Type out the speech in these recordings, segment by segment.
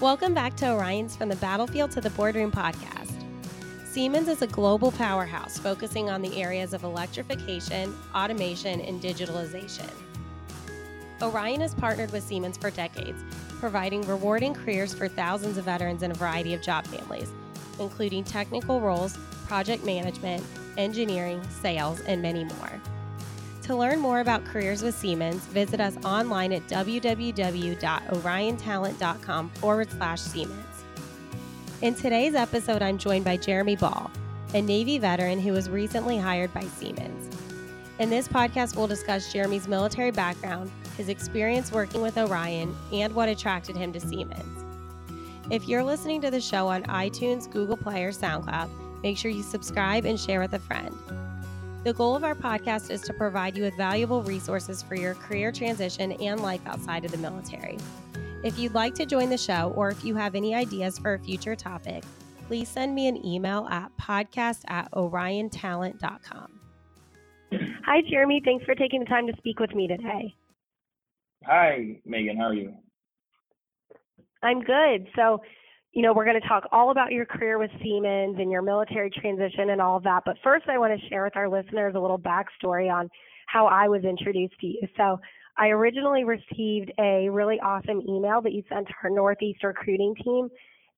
Welcome back to Orion's From the Battlefield to the Boardroom podcast. Siemens is a global powerhouse focusing on the areas of electrification, automation, and digitalization. Orion has partnered with Siemens for decades, providing rewarding careers for thousands of veterans in a variety of job families, including technical roles, project management, engineering, sales, and many more. To learn more about careers with Siemens, visit us online at www.oriontalent.com forward slash Siemens. In today's episode, I'm joined by Jeremy Ball, a Navy veteran who was recently hired by Siemens. In this podcast, we'll discuss Jeremy's military background, his experience working with Orion, and what attracted him to Siemens. If you're listening to the show on iTunes, Google Play, or SoundCloud, make sure you subscribe and share with a friend. The goal of our podcast is to provide you with valuable resources for your career transition and life outside of the military. If you'd like to join the show or if you have any ideas for a future topic, please send me an email at podcast at oriontalent.com. Hi, Jeremy. Thanks for taking the time to speak with me today. Hi, Megan. How are you? I'm good. So, you know, we're going to talk all about your career with Siemens and your military transition and all of that. But first, I want to share with our listeners a little backstory on how I was introduced to you. So, I originally received a really awesome email that you sent to our Northeast recruiting team,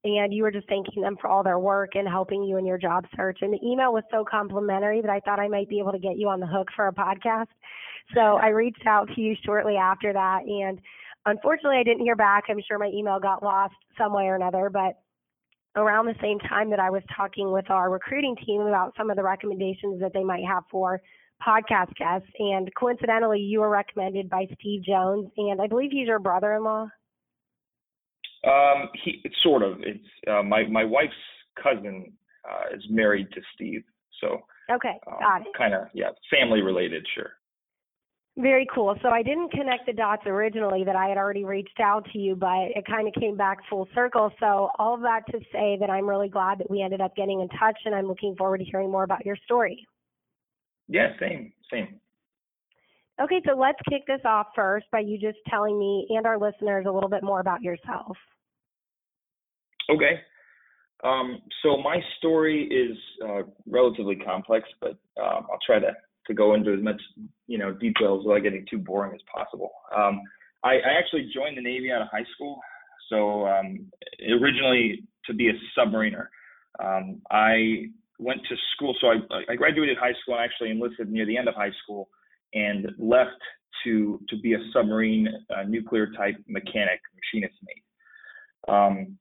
and you were just thanking them for all their work and helping you in your job search. And the email was so complimentary that I thought I might be able to get you on the hook for a podcast. So, I reached out to you shortly after that, and Unfortunately, I didn't hear back. I'm sure my email got lost some way or another, but around the same time that I was talking with our recruiting team about some of the recommendations that they might have for podcast guests, and coincidentally, you were recommended by Steve Jones, and I believe he's your brother-in-law. Um, he sort of. It's uh, my my wife's cousin uh, is married to Steve, so okay, um, got it. Kind of, yeah, family related, sure. Very cool. So I didn't connect the dots originally that I had already reached out to you, but it kind of came back full circle. So all of that to say that I'm really glad that we ended up getting in touch and I'm looking forward to hearing more about your story. Yeah, same, same. Okay, so let's kick this off first by you just telling me and our listeners a little bit more about yourself. Okay. Um, so my story is uh, relatively complex, but um, I'll try to to go into as much you know details without getting too boring as possible. Um, I, I, actually joined the Navy out of high school, so um, originally to be a submariner. Um, I went to school, so I, I, graduated high school and actually enlisted near the end of high school, and left to to be a submarine uh, nuclear type mechanic machinist mate. Um,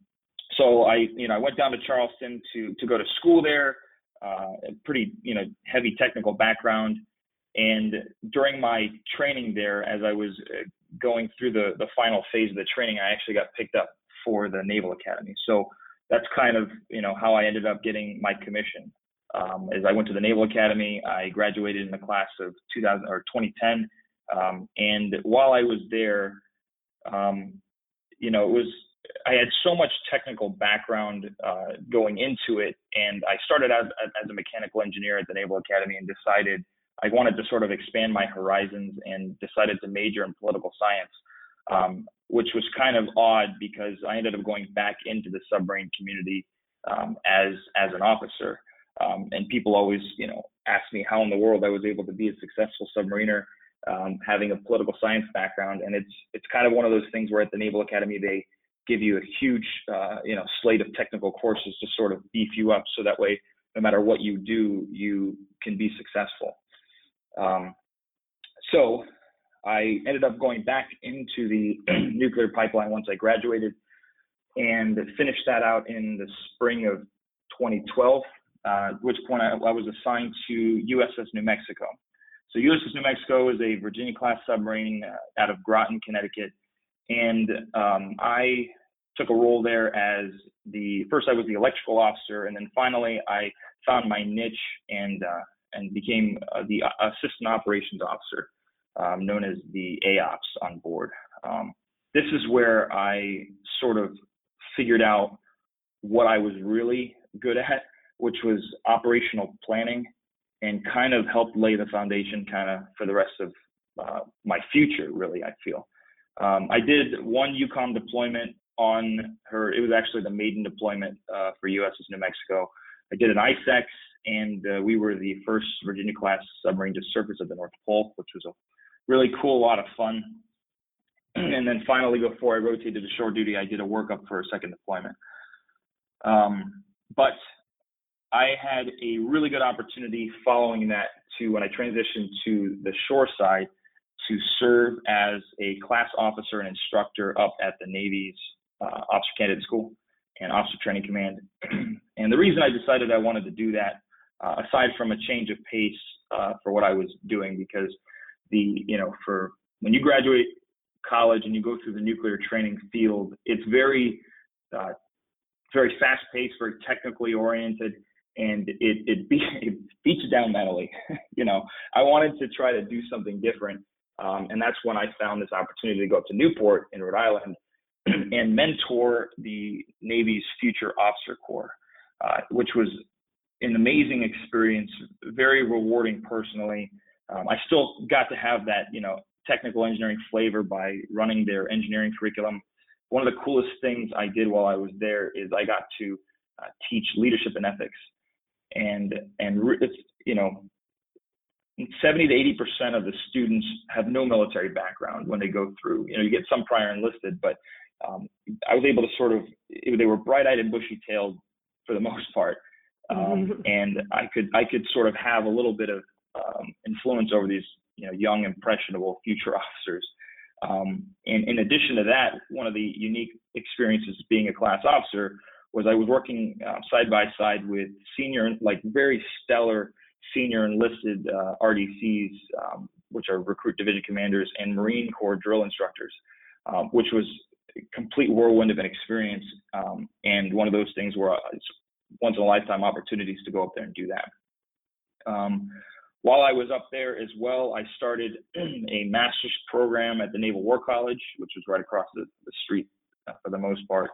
so I you know I went down to Charleston to to go to school there uh, a pretty you know heavy technical background. And during my training there, as I was uh, going through the the final phase of the training, I actually got picked up for the Naval Academy. So that's kind of you know how I ended up getting my commission. Um, as I went to the Naval Academy, I graduated in the class of 2000 or 2010. Um, and while I was there, um, you know, it was I had so much technical background uh, going into it, and I started out as a mechanical engineer at the Naval Academy and decided I wanted to sort of expand my horizons and decided to major in political science, um, which was kind of odd because I ended up going back into the submarine community um, as as an officer, um, and people always you know ask me how in the world I was able to be a successful submariner. Um, having a political science background, and it's it's kind of one of those things where at the Naval Academy they give you a huge uh, you know slate of technical courses to sort of beef you up so that way no matter what you do you can be successful. Um, so i ended up going back into the nuclear pipeline once i graduated and finished that out in the spring of 2012 uh, which point I, I was assigned to uss new mexico. So uss new mexico is a virginia class submarine uh, out of groton connecticut and um, I took a role there as the first I was the electrical officer, and then finally I found my niche and uh, and became uh, the assistant operations officer, um, known as the AOPS on board. Um, this is where I sort of figured out what I was really good at, which was operational planning, and kind of helped lay the foundation kind of for the rest of uh, my future. Really, I feel. Um, I did one EUCOM deployment on her. It was actually the maiden deployment uh, for USS New Mexico. I did an ICEX, and uh, we were the first Virginia class submarine to surface at the North Pole, which was a really cool, lot of fun. and then finally, before I rotated to shore duty, I did a workup for a second deployment. Um, but I had a really good opportunity following that to when I transitioned to the shore side to serve as a class officer and instructor up at the Navy's uh, Officer Candidate School and Officer Training Command. and the reason I decided I wanted to do that, uh, aside from a change of pace uh, for what I was doing, because the you know for when you graduate college and you go through the nuclear training field, it's very uh, very fast paced, very technically oriented, and it it, be, it beats down mentally. you know, I wanted to try to do something different, um, and that's when I found this opportunity to go up to Newport in Rhode Island and mentor the Navy's Future Officer Corps, uh, which was an amazing experience, very rewarding personally. Um, I still got to have that, you know, technical engineering flavor by running their engineering curriculum. One of the coolest things I did while I was there is I got to uh, teach leadership and ethics, and and it's you know 70 to 80 percent of the students have no military background when they go through. You know, you get some prior enlisted, but um, I was able to sort of they were bright-eyed and bushy-tailed for the most part, um, mm-hmm. and I could I could sort of have a little bit of um, influence over these you know young impressionable future officers. Um, and in addition to that, one of the unique experiences being a class officer was I was working uh, side by side with senior, like very stellar senior enlisted uh, RDCs, um, which are recruit division commanders and Marine Corps drill instructors, um, which was a complete whirlwind of an experience um, and one of those things where it's once in a lifetime opportunities to go up there and do that. Um, while I was up there as well, I started a master's program at the Naval War College, which was right across the, the street uh, for the most part.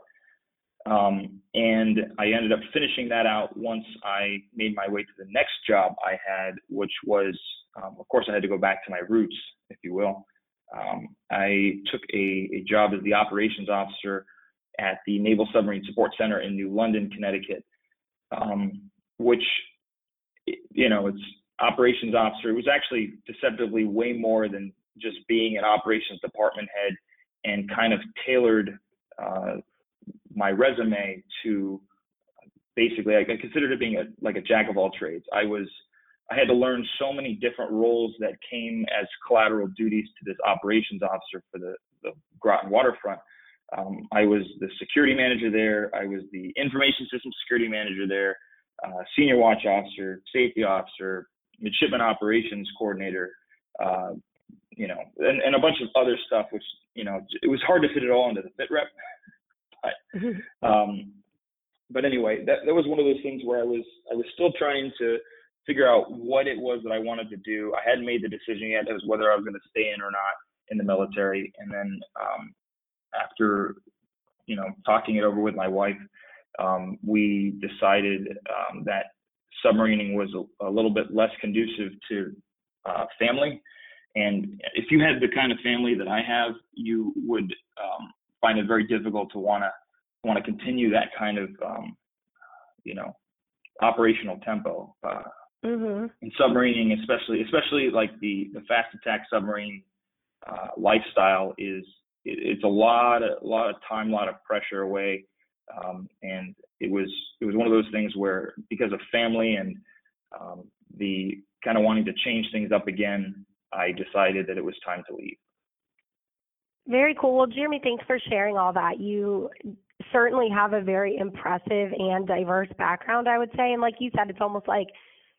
Um, and I ended up finishing that out once I made my way to the next job I had, which was, um, of course, I had to go back to my roots, if you will. Um, I took a, a, job as the operations officer at the Naval Submarine Support Center in New London, Connecticut, um, which, you know, it's operations officer. It was actually deceptively way more than just being an operations department head and kind of tailored uh, my resume to basically, I, considered it being a, like a jack of all trades. I was I had to learn so many different roles that came as collateral duties to this operations officer for the, the Groton waterfront. Um, I was the security manager there. I was the information system security manager there, uh, senior watch officer, safety officer, midshipman operations coordinator, uh, you know, and, and a bunch of other stuff, which, you know, it was hard to fit it all into the fit rep. but, um, but anyway, that, that was one of those things where I was, I was still trying to, figure out what it was that I wanted to do. I hadn't made the decision yet as whether I was going to stay in or not in the military. And then um, after, you know, talking it over with my wife, um, we decided um, that submarining was a, a, little bit less conducive to uh, family. And if you had the kind of family that I have, you would um, find it very difficult to want to want to continue that kind of, um, you know, operational tempo. Uh, Mm-hmm. And submarining, especially especially like the the fast attack submarine uh, lifestyle, is it, it's a lot a lot of time, a lot of pressure away, um, and it was it was one of those things where because of family and um, the kind of wanting to change things up again, I decided that it was time to leave. Very cool. Well, Jeremy, thanks for sharing all that. You certainly have a very impressive and diverse background, I would say. And like you said, it's almost like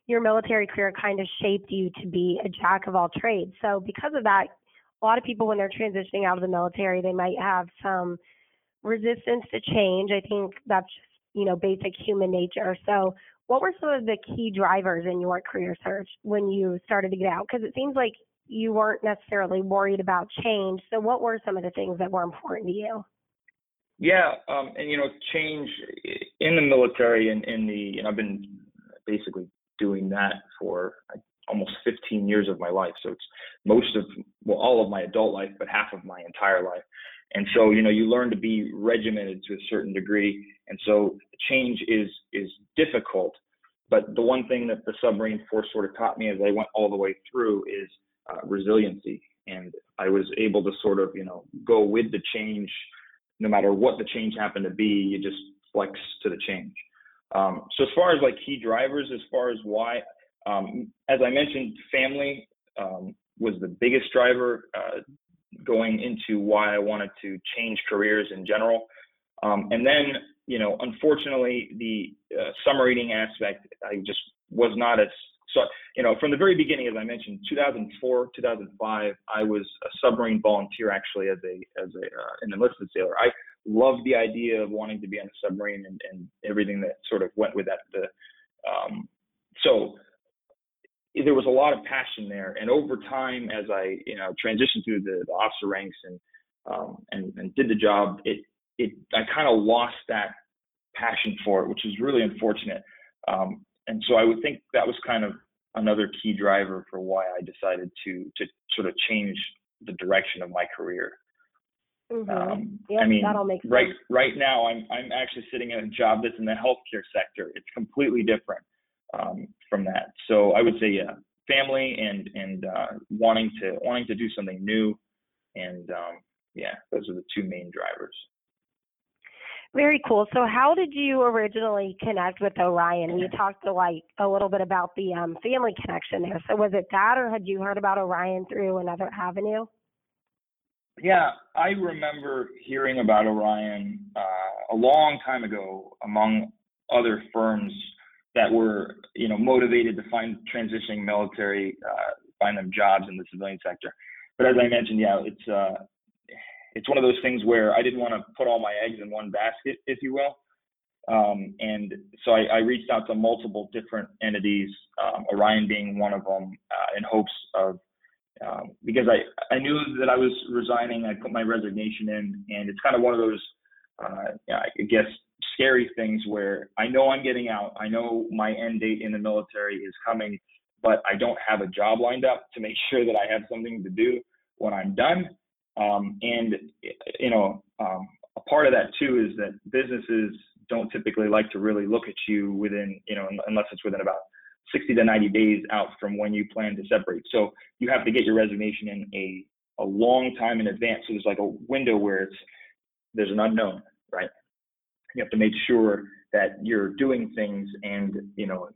your military career kind of shaped you to be a jack of all trades. So because of that, a lot of people when they're transitioning out of the military, they might have some resistance to change. I think that's just, you know, basic human nature. So what were some of the key drivers in your career search when you started to get out? Because it seems like you weren't necessarily worried about change. So what were some of the things that were important to you? Yeah, um, and you know, change in the military and in the, know, I've been basically doing that for almost 15 years of my life. So it's most of, well, all of my adult life, but half of my entire life. And so, you know, you learn to be regimented to a certain degree. And so change is is difficult. But the one thing that the submarine force sort of taught me as I went all the way through is uh, resiliency. And I was able to sort of, you know, go with the change, no matter what the change happened to be. You just flex to the change. Um, so as far as like key drivers, as far as why, um, as I mentioned, family um, was the biggest driver uh, going into why I wanted to change careers in general. Um, and then, you know, unfortunately, the uh, submarining aspect, I just was not as so. You know, from the very beginning, as I mentioned, 2004, 2005, I was a submarine volunteer actually as a as a uh, an enlisted sailor. I loved the idea of wanting to be on a submarine and, and everything that sort of went with that. The um, so there was a lot of passion there. And over time, as I you know transitioned through the, the officer ranks and um, and and did the job, it it I kind of lost that passion for it, which is really unfortunate. Um, and so I would think that was kind of another key driver for why I decided to to sort of change the direction of my career. Mm-hmm. Um, yep, I mean, right right now I'm I'm actually sitting in a job that's in the healthcare sector. It's completely different um, from that. So I would say yeah, family and and uh, wanting to wanting to do something new, and um, yeah, those are the two main drivers. Very cool. So how did you originally connect with Orion? You talked to like a little bit about the um, family connection there. So was it that, or had you heard about Orion through another avenue? Yeah, I remember hearing about Orion uh, a long time ago among other firms that were, you know, motivated to find transitioning military, uh, find them jobs in the civilian sector. But as I mentioned, yeah, it's uh, it's one of those things where I didn't want to put all my eggs in one basket, if you will. Um, and so I, I, reached out to multiple different entities, um, Orion being one of them, uh, in hopes of um, because I, I knew that I was resigning. I put my resignation in, and it's kind of one of those, uh, I guess, scary things where I know I'm getting out. I know my end date in the military is coming, but I don't have a job lined up to make sure that I have something to do when I'm done. Um, and you know, um, a part of that too is that businesses don't typically like to really look at you within, you know, unless it's within about 60 to 90 days out from when you plan to separate. So you have to get your resignation in a, a long time in advance. So there's like a window where it's there's an unknown, right? You have to make sure that you're doing things and you know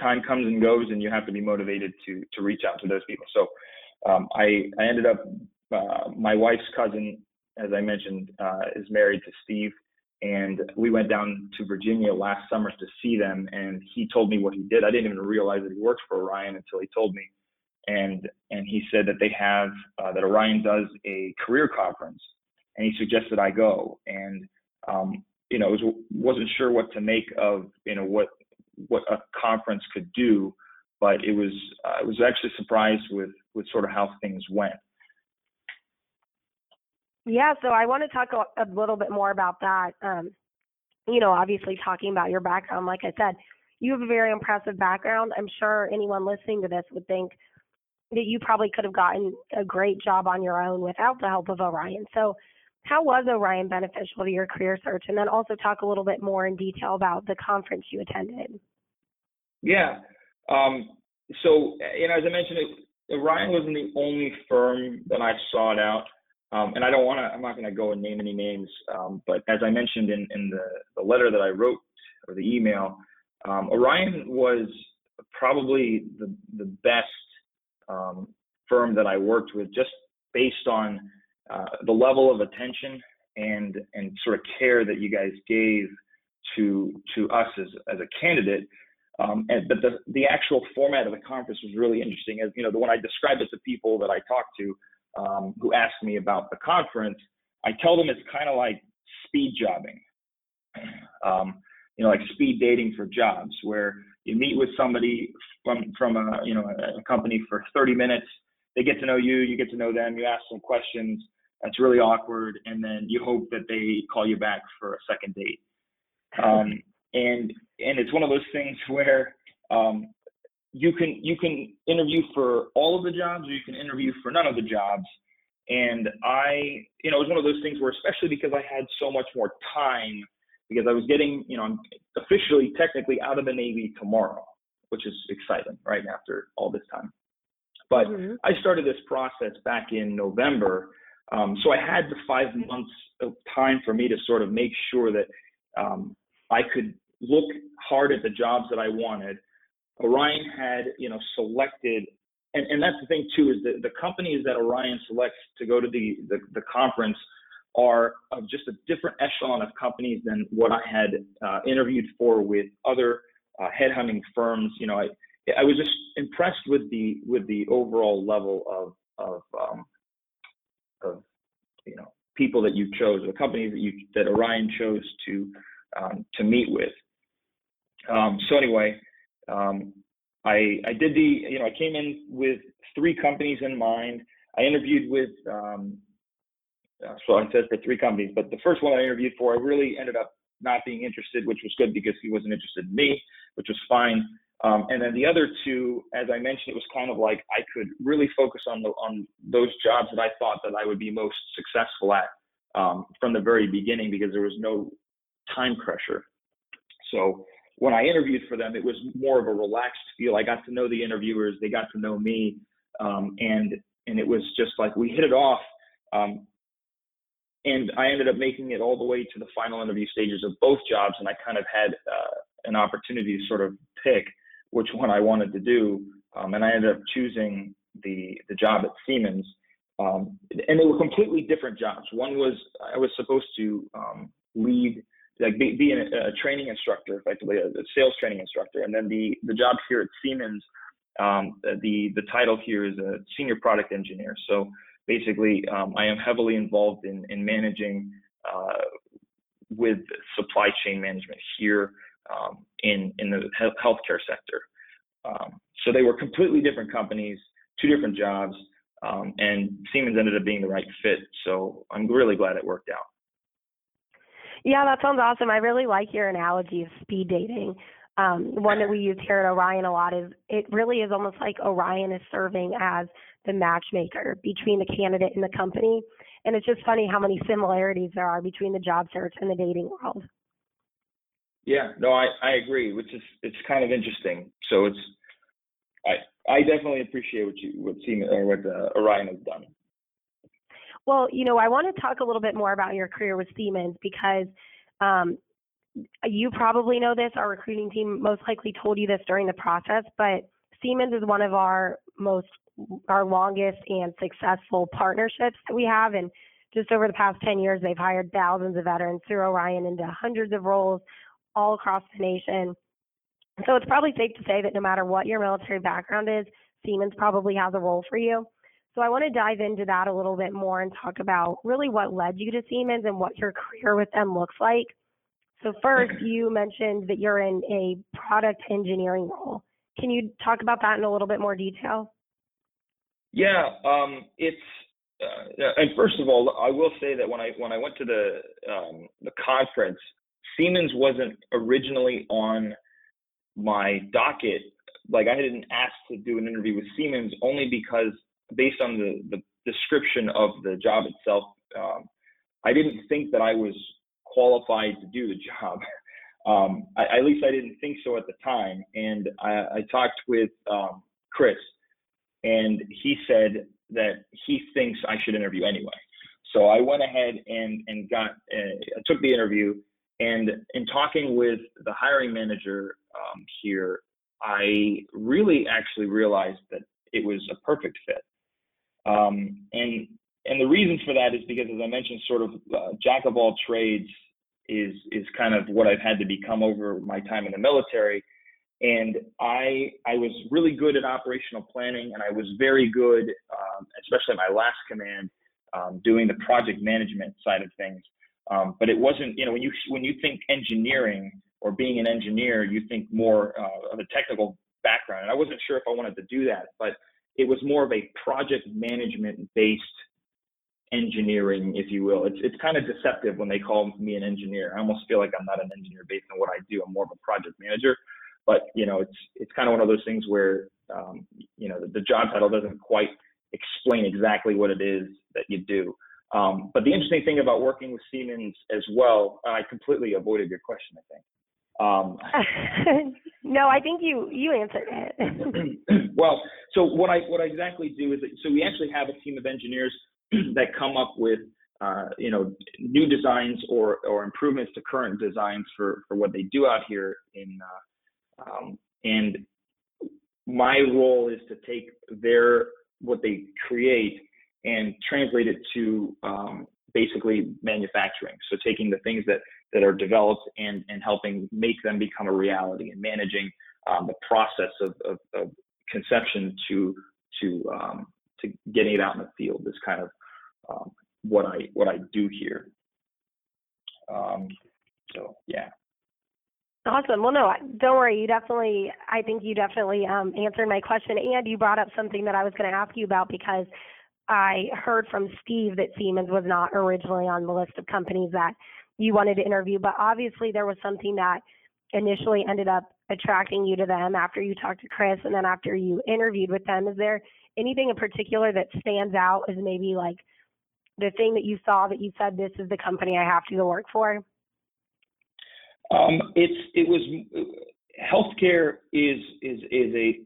time comes and goes and you have to be motivated to to reach out to those people. So um, I I ended up uh, my wife's cousin, as I mentioned, uh, is married to Steve and we went down to Virginia last summer to see them and he told me what he did. I didn't even realize that he worked for Orion until he told me. And and he said that they have uh, that Orion does a career conference and he suggested I go and um, you know was, wasn't sure what to make of you know what what a conference could do but it was uh, I was actually surprised with with sort of how things went yeah, so I want to talk a, little bit more about that. Um, you know, obviously talking about your background, like I said, you have a very impressive background. I'm sure anyone listening to this would think that you probably could have gotten a great job on your own without the help of Orion. So, how was Orion beneficial to your career search? And then also talk a little bit more in detail about the conference you attended. Yeah. Um, so, you know, as I mentioned, Orion wasn't the only firm that I sought out. Um, and I don't want to, I'm not going to go and name any names, um, but as I mentioned in, in the, the letter that I wrote or the email, um, Orion was probably the, the best um, firm that I worked with just based on uh, the level of attention and, and sort of care that you guys gave to, to us as, as a candidate. Um, and, but the, the actual format of the conference was really interesting. As you know, the one I described it to people that I talked to, um, who ask me about the conference, I tell them it's kind of like speed jobbing, um, you know, like speed dating for jobs, where you meet with somebody from from a you know a, company for 30 minutes, they get to know you, you get to know them, you ask some questions. That's really awkward, and then you hope that they call you back for a second date. Um, and and it's one of those things where um, you can you can interview for all of the jobs or you can interview for none of the jobs And I, you know, it was one of those things where, especially because I had so much more time, because I was getting, you know, I'm officially, technically out of the Navy tomorrow, which is exciting, right? After all this time. But mm-hmm. I started this process back in November. Um, so I had the five months of time for me to sort of make sure that um, I could look hard at the jobs that I wanted. Orion had, you know, selected and, and that's the thing too is that the companies that Orion selects to go to the the, the conference are of just a different echelon of companies than what I had uh, interviewed for with other uh, headhunting firms. You know, I I was just impressed with the with the overall level of of um, of you know people that you chose, the companies that you that Orion chose to um, to meet with. Um, so anyway, um, I, I did the, you know, I came in with three companies in mind. I interviewed with, um, so I said for three companies, but the first one I interviewed for, I really ended up not being interested, which was good because he wasn't interested in me, which was fine. Um, and then the other two, as I mentioned, it was kind of like I could really focus on the on those jobs that I thought that I would be most successful at um, from the very beginning because there was no time pressure. So when I interviewed for them, it was more of a relaxed feel. I got to know the interviewers, they got to know me, um, and and it was just like we hit it off. Um, and I ended up making it all the way to the final interview stages of both jobs, and I kind of had uh, an opportunity to sort of pick which one I wanted to do, um, and I ended up choosing the the job at Siemens. Um, and they were completely different jobs. One was I was supposed to um, lead like be, be a, a, training instructor, effectively a, a, sales training instructor. And then the the job here at Siemens, um, the the title here is a senior product engineer. So basically, um, I am heavily involved in in managing uh, with supply chain management here um, in in the healthcare sector. Um, so they were completely different companies, two different jobs. Um, and Siemens ended up being the right fit. So I'm really glad it worked out. Yeah, that sounds awesome. I really like your analogy of speed dating. Um, one that we use here at Orion a lot is it really is almost like Orion is serving as the matchmaker between the candidate and the company. And it's just funny how many similarities there are between the job search and the dating world. Yeah, no, I, I agree, which is it's kind of interesting. So it's I I definitely appreciate what you what Siemens or what uh, Orion has done. Well, you know, I want to talk a little bit more about your career with Siemens because um, you probably know this. Our recruiting team most likely told you this during the process, but Siemens is one of our most our longest and successful partnerships that we have and just over the past 10 years they've hired thousands of veterans through Orion into hundreds of roles all across the nation. So it's probably safe to say that no matter what your military background is, Siemens probably has a role for you. So I want to dive into that a little bit more and talk about really what led you to Siemens and what your career with them looks like. So first, you mentioned that you're in a product engineering role. Can you talk about that in a little bit more detail? Yeah, um, it's uh, and first of all, I will say that when I when I went to the um, the conference, Siemens wasn't originally on my docket. Like I hadn't asked to do an interview with Siemens only because based on the, the description of the job itself, um, I didn't think that I was qualified to do the job. Um, I, at least I didn't think so at the time. And I, I talked with um, Chris, and he said that he thinks I should interview anyway. So I went ahead and and got uh, took the interview. And in talking with the hiring manager um, here, I really actually realized that it was a perfect fit. Um, and and the reasons for that is because, as I mentioned, sort of uh, jack of all trades is is kind of what I've had to become over my time in the military. And I I was really good at operational planning, and I was very good, um, especially at my last command, um, doing the project management side of things. Um, but it wasn't, you know, when you when you think engineering or being an engineer, you think more uh, of a technical background. And I wasn't sure if I wanted to do that, but it was more of a project management based engineering, if you will. It's it's kind of deceptive when they call me an engineer. I almost feel like I'm not an engineer based on what I do. I'm more of a project manager. But you know, it's it's kind of one of those things where um, you know the, the job title doesn't quite explain exactly what it is that you do. Um, but the interesting thing about working with Siemens as well, I completely avoided your question, I think. Um, no, I think you you answered it. well, so what I what I exactly do is that, so we actually have a team of engineers that come up with uh, you know new designs or or improvements to current designs for for what they do out here in uh, um, and my role is to take their what they create and translate it to um, basically manufacturing. So taking the things that that are developed and and helping make them become a reality and managing um, the process of, of, of, conception to to um, to getting it out in the field is kind of um, what I what I do here. Um, so yeah. Awesome. Well, no, don't worry. You definitely, I think you definitely um, answered my question, and you brought up something that I was going to ask you about because I heard from Steve that Siemens was not originally on the list of companies that you wanted to interview, but obviously there was something that initially ended up attracting you to them after you talked to Chris and then after you interviewed with them. Is there anything in particular that stands out as maybe like the thing that you saw that you said this is the company I have to go work for? Um, it's it was healthcare is is is a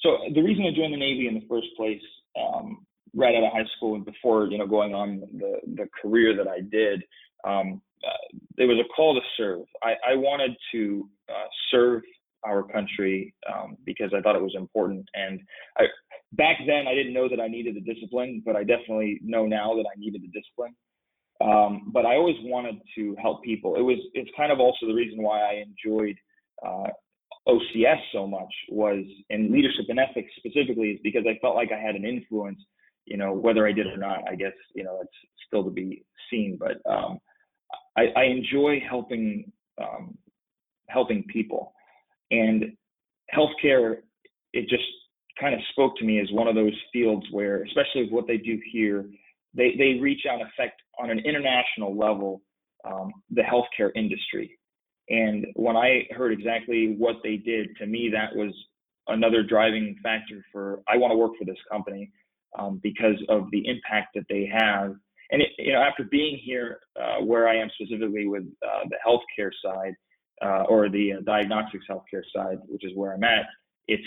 so the reason I joined the Navy in the first place, um, right out of high school and before you know going on the the career that I did, um, uh, there was a call to serve. I, I wanted to uh, serve our country um, because I thought it was important. And I, back then, I didn't know that I needed the discipline, but I definitely know now that I needed the discipline. Um, but I always wanted to help people. It was it's kind of also the reason why I enjoyed uh, OCS so much was in leadership and ethics specifically is because I felt like I had an influence. You know, whether I did or not, I guess you know it's still to be seen. But um, I, I, enjoy helping um, helping people, and healthcare. It just kind of spoke to me as one of those fields where, especially with what they do here, they they reach out and affect on an international level um, the healthcare industry. And when I heard exactly what they did, to me that was another driving factor for I want to work for this company um, because of the impact that they have. And it, you know, after being here, uh, where I am specifically with uh, the healthcare side uh, or the uh, diagnostics healthcare side, which is where I'm at, it's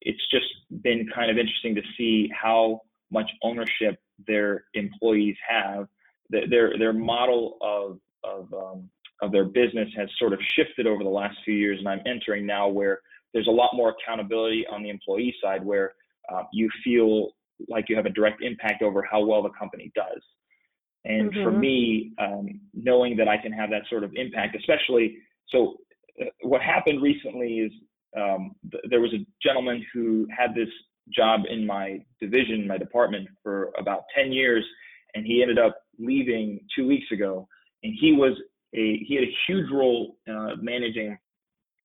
it's just been kind of interesting to see how much ownership their employees have. Their their model of of um, of their business has sort of shifted over the last few years, and I'm entering now where there's a lot more accountability on the employee side, where uh, you feel like you have a direct impact over how well the company does. And mm-hmm. for me, um, knowing that I can have that sort of impact, especially so, uh, what happened recently is um, th- there was a gentleman who had this job in my division, my department for about 10 years, and he ended up leaving two weeks ago. And he was a he had a huge role uh, managing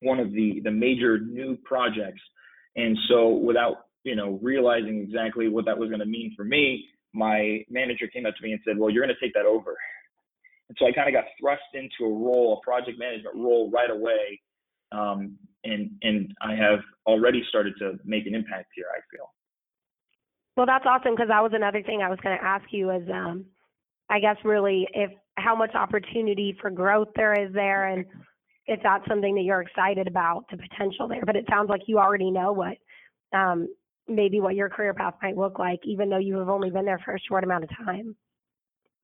one of the the major new projects. And so, without you know realizing exactly what that was going to mean for me, my manager came up to me and said, "Well, you're going to take that over." And so I kind of got thrust into a role, a project management role, right away. Um, and and I have already started to make an impact here. I feel. Well, that's awesome because that was another thing I was going to ask you is, um, I guess really if how much opportunity for growth there is there, and if that's something that you're excited about the potential there. But it sounds like you already know what um, maybe what your career path might look like, even though you have only been there for a short amount of time.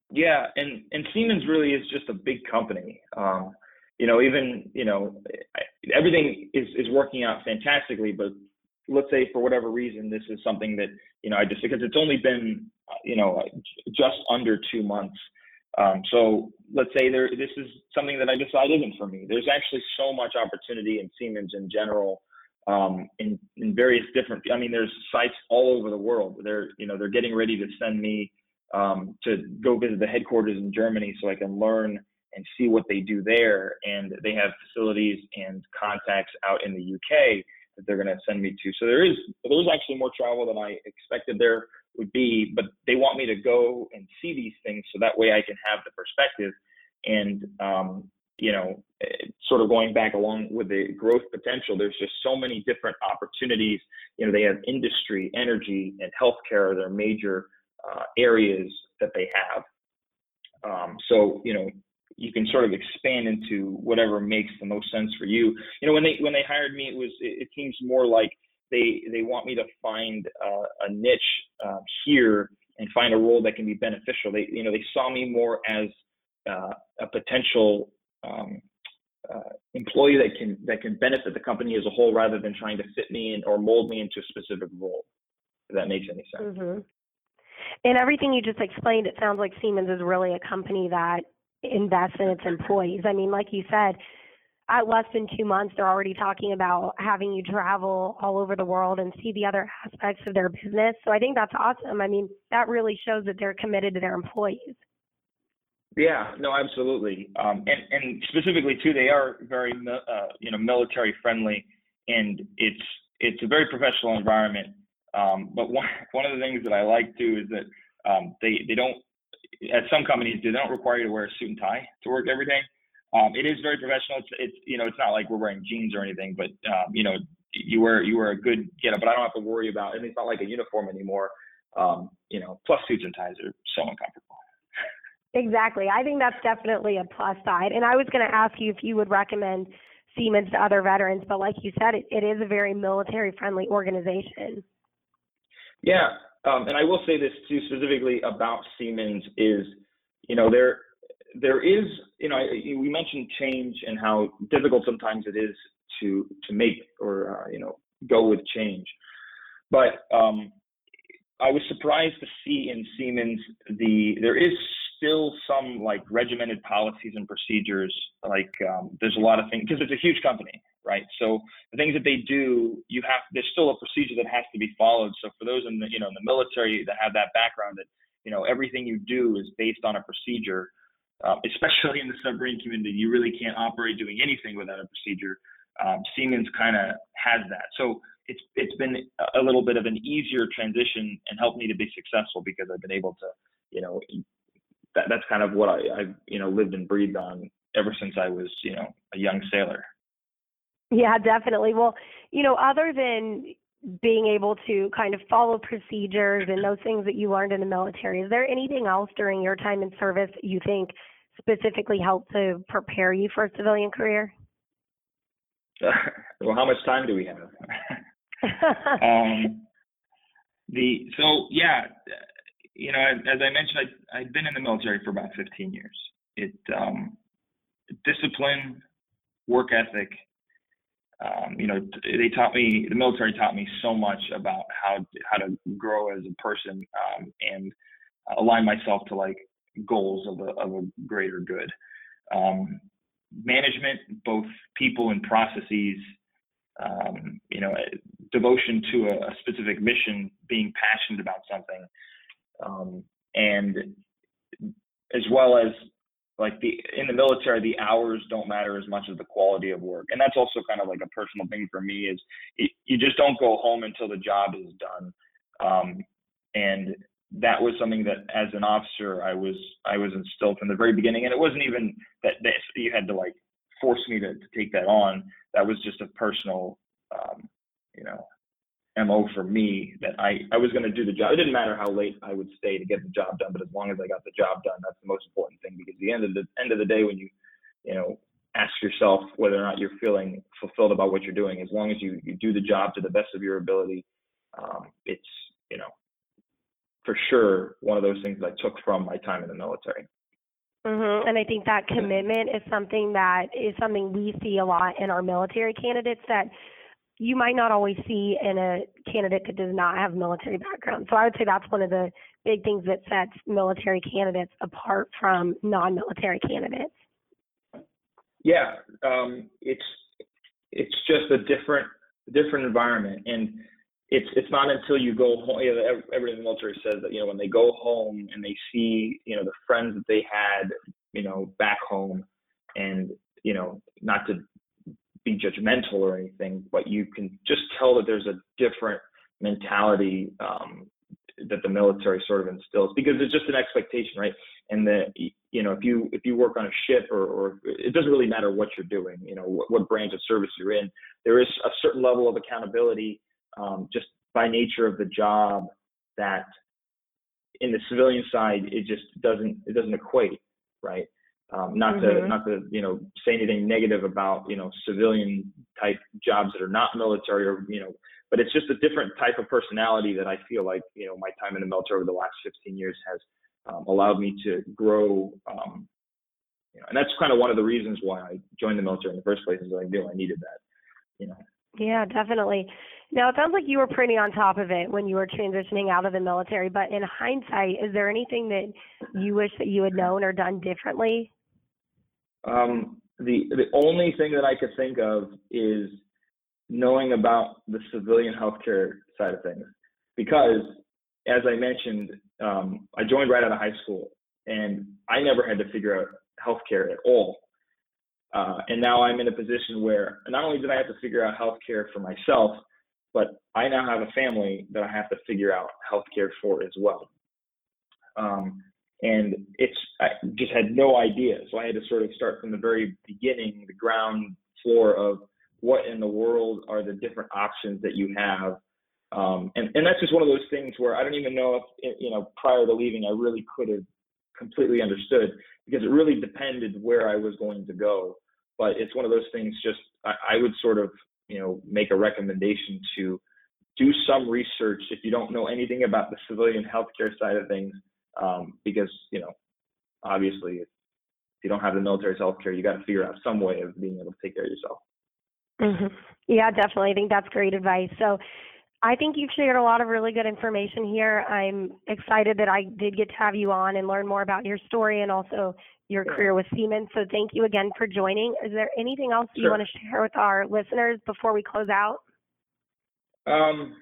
Yeah, and and Siemens really is just a big company. Um, you know, even you know, everything is is working out fantastically. But let's say for whatever reason, this is something that you know, I just because it's only been you know just under two months. Um, so let's say there, this is something that I decided isn't for me. There's actually so much opportunity in Siemens in general, um, in in various different. I mean, there's sites all over the world. They're you know they're getting ready to send me um, to go visit the headquarters in Germany so I can learn and see what they do there. And they have facilities and contacts out in the UK that they're going to send me to. So there is there's actually more travel than I expected there would be, but they want me to go and see these things so that way I can have the perspective. And um, you know, sort of going back along with the growth potential, there's just so many different opportunities. You know, they have industry, energy, and healthcare are their major uh, areas that they have. Um, so, you know, you can sort of expand into whatever makes the most sense for you. You know, when they when they hired me, it was it, it seems more like they they want me to find uh, a niche uh, here and find a role that can be beneficial. They you know they saw me more as uh, a potential um, uh, employee that can that can benefit the company as a whole rather than trying to fit me in or mold me into a specific role. If that makes any sense. Mm-hmm. And everything you just explained, it sounds like Siemens is really a company that invests in its employees. I mean, like you said, at less than two months, they're already talking about having you travel all over the world and see the other aspects of their business. So I think that's awesome. I mean, that really shows that they're committed to their employees. Yeah, no, absolutely. Um, and, and specifically too, they are very, uh, you know, military friendly, and it's it's a very professional environment. Um, but one one of the things that I like too is that um, they they don't, as some companies do, they don't require you to wear a suit and tie to work every day. Um, it is very professional. It's it's you know it's not like we're wearing jeans or anything, but um, you know you wear you wear a good getup, but I don't have to worry about. And it's not like a uniform anymore. Um, you know, plus suits and ties are so uncomfortable. Exactly. I think that's definitely a plus side. And I was going to ask you if you would recommend Siemens to other veterans, but like you said, it, it is a very military friendly organization. Yeah. Um, and I will say this too, specifically about Siemens is, you know, there, there is, you know, we mentioned change and how difficult sometimes it is to, to make or, uh, you know, go with change. But um, I was surprised to see in Siemens the, there is still some like regimented policies and procedures. Like um, there's a lot of things because it's a huge company, right? So the things that they do, you have there's still a procedure that has to be followed. So for those in the you know in the military that have that background, that you know everything you do is based on a procedure. Uh, especially in the submarine community, you really can't operate doing anything without a procedure. Um, Siemens kind of has that. So it's it's been a little bit of an easier transition and helped me to be successful because I've been able to you know that that's kind of what I, I've you know lived and breathed on ever since I was you know a young sailor. Yeah, definitely. Well, you know, other than being able to kind of follow procedures and those things that you learned in the military, is there anything else during your time in service you think specifically helped to prepare you for a civilian career? well, how much time do we have? um, the so yeah, you know, as I mentioned, I, I'd been in the military for about 15 years. It um, discipline, work ethic. Um, you know, they taught me the military taught me so much about how how to grow as a person um, and align myself to like goals of a of a greater good. Um, management, both people and processes. Um, you know, devotion to a, a specific mission, being passionate about something um, and as well as like the in the military the hours don't matter as much as the quality of work. And that's also kind of like a personal thing for me is it, you just don't go home until the job is done. Um, and that was something that as an officer i was i was instilled from the very beginning. And it wasn't even that, that you had to like force me to, to take that on. That was just a personal um, you know mo for me that I I was going to do the job. It didn't matter how late I would stay to get the job done, but as long as I got the job done, that's the most important thing. Because the end of the end of the day, when you you know ask yourself whether or not you're feeling fulfilled about what you're doing, as long as you you do the job to the best of your ability, um, it's you know for sure one of those things that I took from my time in the military. Mm-hmm. And I think that commitment is something that is something we see a lot in our military candidates that you might not always see in a candidate that does not have military background. So I would say that's one of the big things that sets military candidates apart from non-military candidates. Yeah, um, it's it's just a different different environment, and it's it's not until you go home. You know, everybody in the military says that you know when they go home and they see you know the friends that they had you know back home, and you know not to be judgmental or anything, but you can just tell that there's a different mentality um, that the military sort of instills because it's just an expectation, right? And that you know if you if you work on a ship or, or it doesn't really matter what you're doing, you know what, what branch of service you're in, there is a certain level of accountability um, just by nature of the job that in the civilian side it just doesn't it doesn't equate, right? Um, not mm-hmm. to not to you know say anything negative about you know civilian type jobs that are not military or you know, but it's just a different type of personality that I feel like you know my time in the military over the last 15 years has um, allowed me to grow. Um, you know, and that's kind of one of the reasons why I joined the military in the first place. Is I knew I needed that. You know. Yeah, definitely. Now it sounds like you were pretty on top of it when you were transitioning out of the military. But in hindsight, is there anything that you wish that you had known or done differently? Um, the the only thing that I could think of is knowing about the civilian healthcare side of things, because as I mentioned, um, I joined right out of high school, and I never had to figure out healthcare at all. Uh, and now I'm in a position where not only did I have to figure out healthcare for myself, but I now have a family that I have to figure out healthcare for as well. Um, and it's I just had no idea, so I had to sort of start from the very beginning, the ground floor of what in the world are the different options that you have. Um, and, and that's just one of those things where I don't even know if, you know, prior to leaving, I really could have completely understood because it really depended where I was going to go. But it's one of those things just, I, I would sort of, you know, make a recommendation to do some research if you don't know anything about the civilian healthcare side of things um, because you know obviously if you don't have the military's health care, you got to figure out some way of being able to take care of yourself. Mm-hmm. Yeah, definitely. I think that's great advice. So I think you've shared a lot of really good information here. I'm excited that I did get to have you on and learn more about your story and also your sure. career with Siemens. So thank you again for joining. Is there anything else sure. you want to share with our listeners before we close out? Um,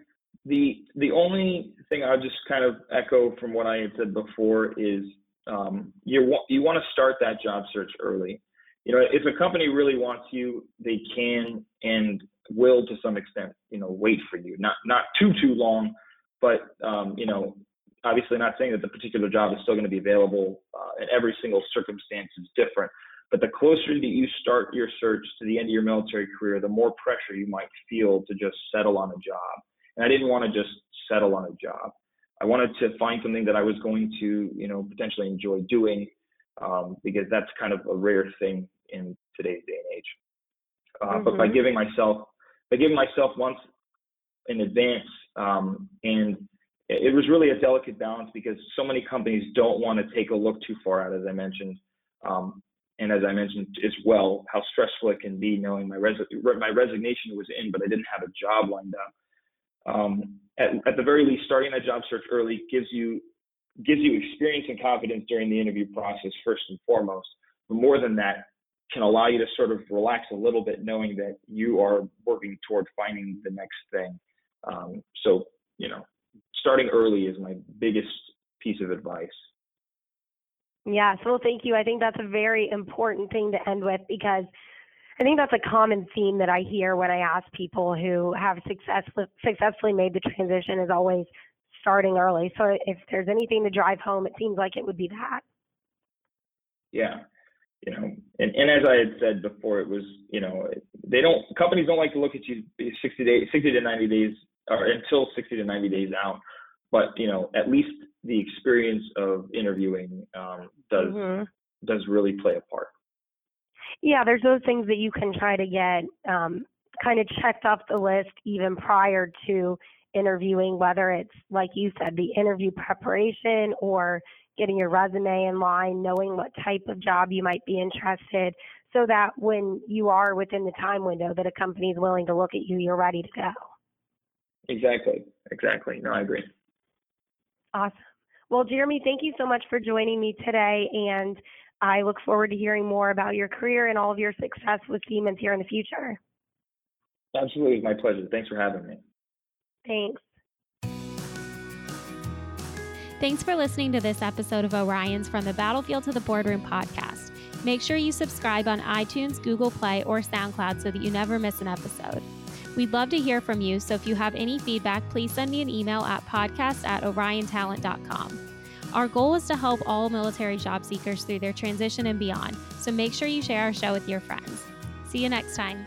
the the only thing I'll just kind of echo from what I had said before is um, you you want to start that job search early. You know, if a company really wants you, they can and will to some extent, you know, wait for you. Not not too too long, but um, you know, obviously not saying that the particular job is still going to be available uh, and every single circumstance is different. But the closer that you start your search to the end of your military career, the more pressure you might feel to just settle on a job. And I didn't want to just settle on a job. I wanted to find something that I was going to, you know, potentially enjoy doing, um, because that's kind of a rare thing in today's day and age. Uh, mm-hmm. But by mm-hmm. giving myself, by giving myself once in advance, um, and it was really a delicate balance because so many companies don't want to take a look too far out, as I mentioned. Um, and as I mentioned as well, how stressful it can be knowing my res- my resignation was in, but I didn't have a job lined up um, at, at the very least, starting that job search early gives you gives you experience and confidence during the interview process first and foremost. But more than that, can allow you to sort of relax a little bit, knowing that you are working toward finding the next thing. Um, so, you know, starting early is my biggest piece of advice. Yeah, so thank you. I think that's a very important thing to end with because I think that's a common theme that I hear when I ask people who have success, successfully made the transition is always starting early. So if there's anything to drive home, it seems like it would be that. Yeah. You know, and, and as I had said before, it was, you know, they don't, companies don't like to look at you 60 days, 60 to 90 days or until 60 to 90 days out. But, you know, at least the experience of interviewing um, does, mm-hmm. does really play a part yeah, there's those things that you can try to get um, kind of checked off the list even prior to interviewing, whether it's like you said, the interview preparation or getting your resume in line, knowing what type of job you might be interested, so that when you are within the time window that a company is willing to look at you, you're ready to go. Exactly. Exactly. No, I agree. Awesome. Well, Jeremy, thank you so much for joining me today. And I look forward to hearing more about your career and all of your success with Siemens here in the future. Absolutely, my pleasure. Thanks for having me. Thanks. Thanks for listening to this episode of Orion's From the Battlefield to the Boardroom podcast. Make sure you subscribe on iTunes, Google Play, or SoundCloud so that you never miss an episode. We'd love to hear from you, so if you have any feedback, please send me an email at podcast at oriontalent.com. Our goal is to help all military job seekers through their transition and beyond, so make sure you share our show with your friends. See you next time.